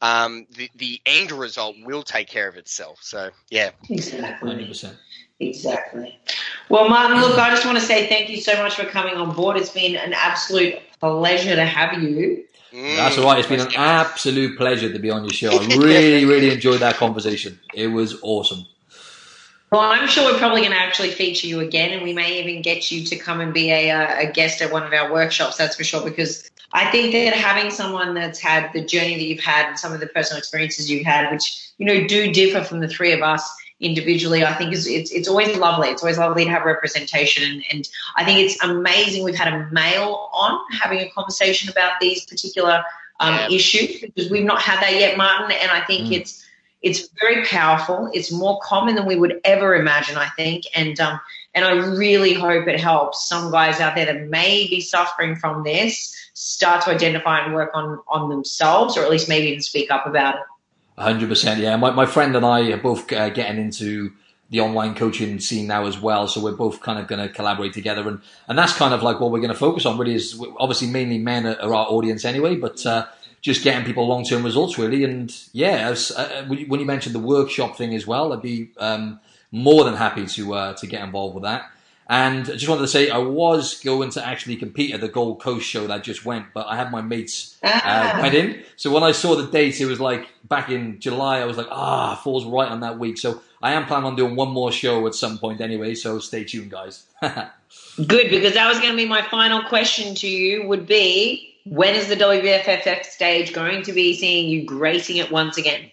um, the, the end result will take care of itself. So, yeah. Exactly. 100%. Exactly. Well, Martin, look, I just want to say thank you so much for coming on board. It's been an absolute pleasure to have you. Mm. That's all right. It's been an absolute pleasure to be on your show. I really, really enjoyed that conversation. It was awesome. Well, I'm sure we're probably going to actually feature you again, and we may even get you to come and be a, uh, a guest at one of our workshops. That's for sure. Because I think that having someone that's had the journey that you've had and some of the personal experiences you've had, which you know do differ from the three of us individually, I think is it's it's always lovely. It's always lovely to have representation, and, and I think it's amazing we've had a male on having a conversation about these particular um, Yeah. issues because we've not had that yet, Martin. And I think Mm. it's it's very powerful. It's more common than we would ever imagine, I think. And um, and I really hope it helps some guys out there that may be suffering from this start to identify and work on on themselves, or at least maybe even speak up about it. Hundred percent. Yeah, my my friend and I are both uh, getting into the online coaching scene now as well. So we're both kind of going to collaborate together, and and that's kind of like what we're going to focus on. Really, is obviously mainly men are, are our audience anyway, but. Uh, just getting people long term results, really, and yeah. Uh, when you- when you mentioned the workshop thing as well, I'd be um, more than happy to uh, to get involved with that. And I just wanted to say I was going to actually compete at the Gold Coast show that I just went, but I had my mates uh, Ah. wedding. So when I saw the date, it was like back in July. I was like, ah, falls right on that week. So I am planning on doing one more show at some point anyway. So stay tuned, guys. Good, because that was going to be my final question to you. Would be when is the WBFF stage going to be seeing you gracing it once again?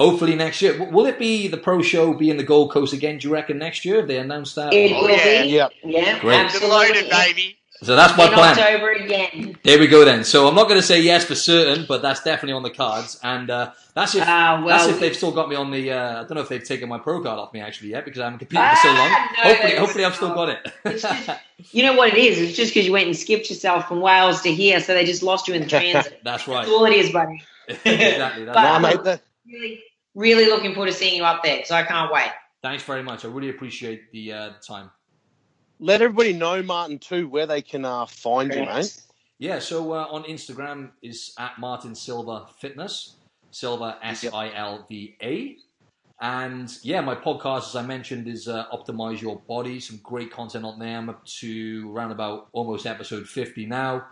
Hopefully next year. Will it be the pro show be in the Gold Coast again? Do you reckon next year? Have they announced that? It Oh, will yeah. be. Yeah. Yeah, Great. absolutely. Loaded, baby. So that's my in plan. October again. There we go then. So I'm not going to say yes for certain, but that's definitely on the cards. And uh, that's if Ah, well, that's if they've still got me on the. Uh, I don't know if they've taken my pro card off me actually yet because I haven't competed for so long. Ah, no, hopefully, hopefully I've still got it. It's just- You know what it is? It's just because you went and skipped yourself from Wales to here, so they just lost you in transit. that's right. That's all it is, buddy. exactly. That's But- Nah, right. mate, that, Really, really looking forward to seeing you up there, so I can't wait. Thanks very much. I really appreciate the uh, time. let everybody know, Martin, too, where they can uh, find you, mate. Yeah, so uh, on Instagram is at Martin Silva Fitness, Silva S I L V A, And yeah, my podcast, as I mentioned, is uh, Optimize Your Body. Some great content on there. I'm up to around about almost episode 50 now.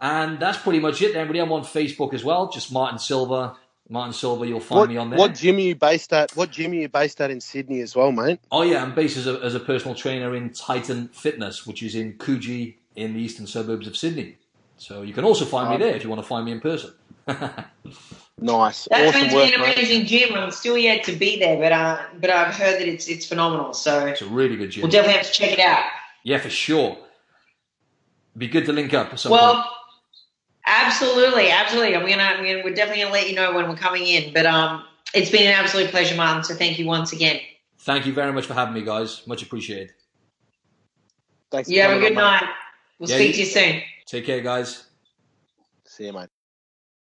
And that's pretty much it, everybody. I'm on Facebook as well, just Martin Silva. Martin Silva, you'll find What, me on there. what gym are you based at? What gym are you based at in Sydney as well, mate? Oh yeah, I'm based as a, as a personal trainer in Titan Fitness, which is in Coogee in the eastern suburbs of Sydney. So you can also find me Um, there if you want to find me in person. Nice, That's awesome meant work, be an mate. amazing gym. I'm still yet to be there, but uh, but I've heard that it's it's phenomenal. So it's a really good gym. we'll definitely have to check it out. Yeah, for sure. Be good to link up at some point. Well, absolutely, absolutely. I'm gonna, I'm gonna, we're definitely gonna let you know when we're coming in. But um, it's been an absolute pleasure, Martin. So thank you once again. Thank you very much for having me, guys. Much appreciated. Thanks for You have a good on, mate. night. We'll Yeah, speak you- to you soon. Take care, guys. See you, mate.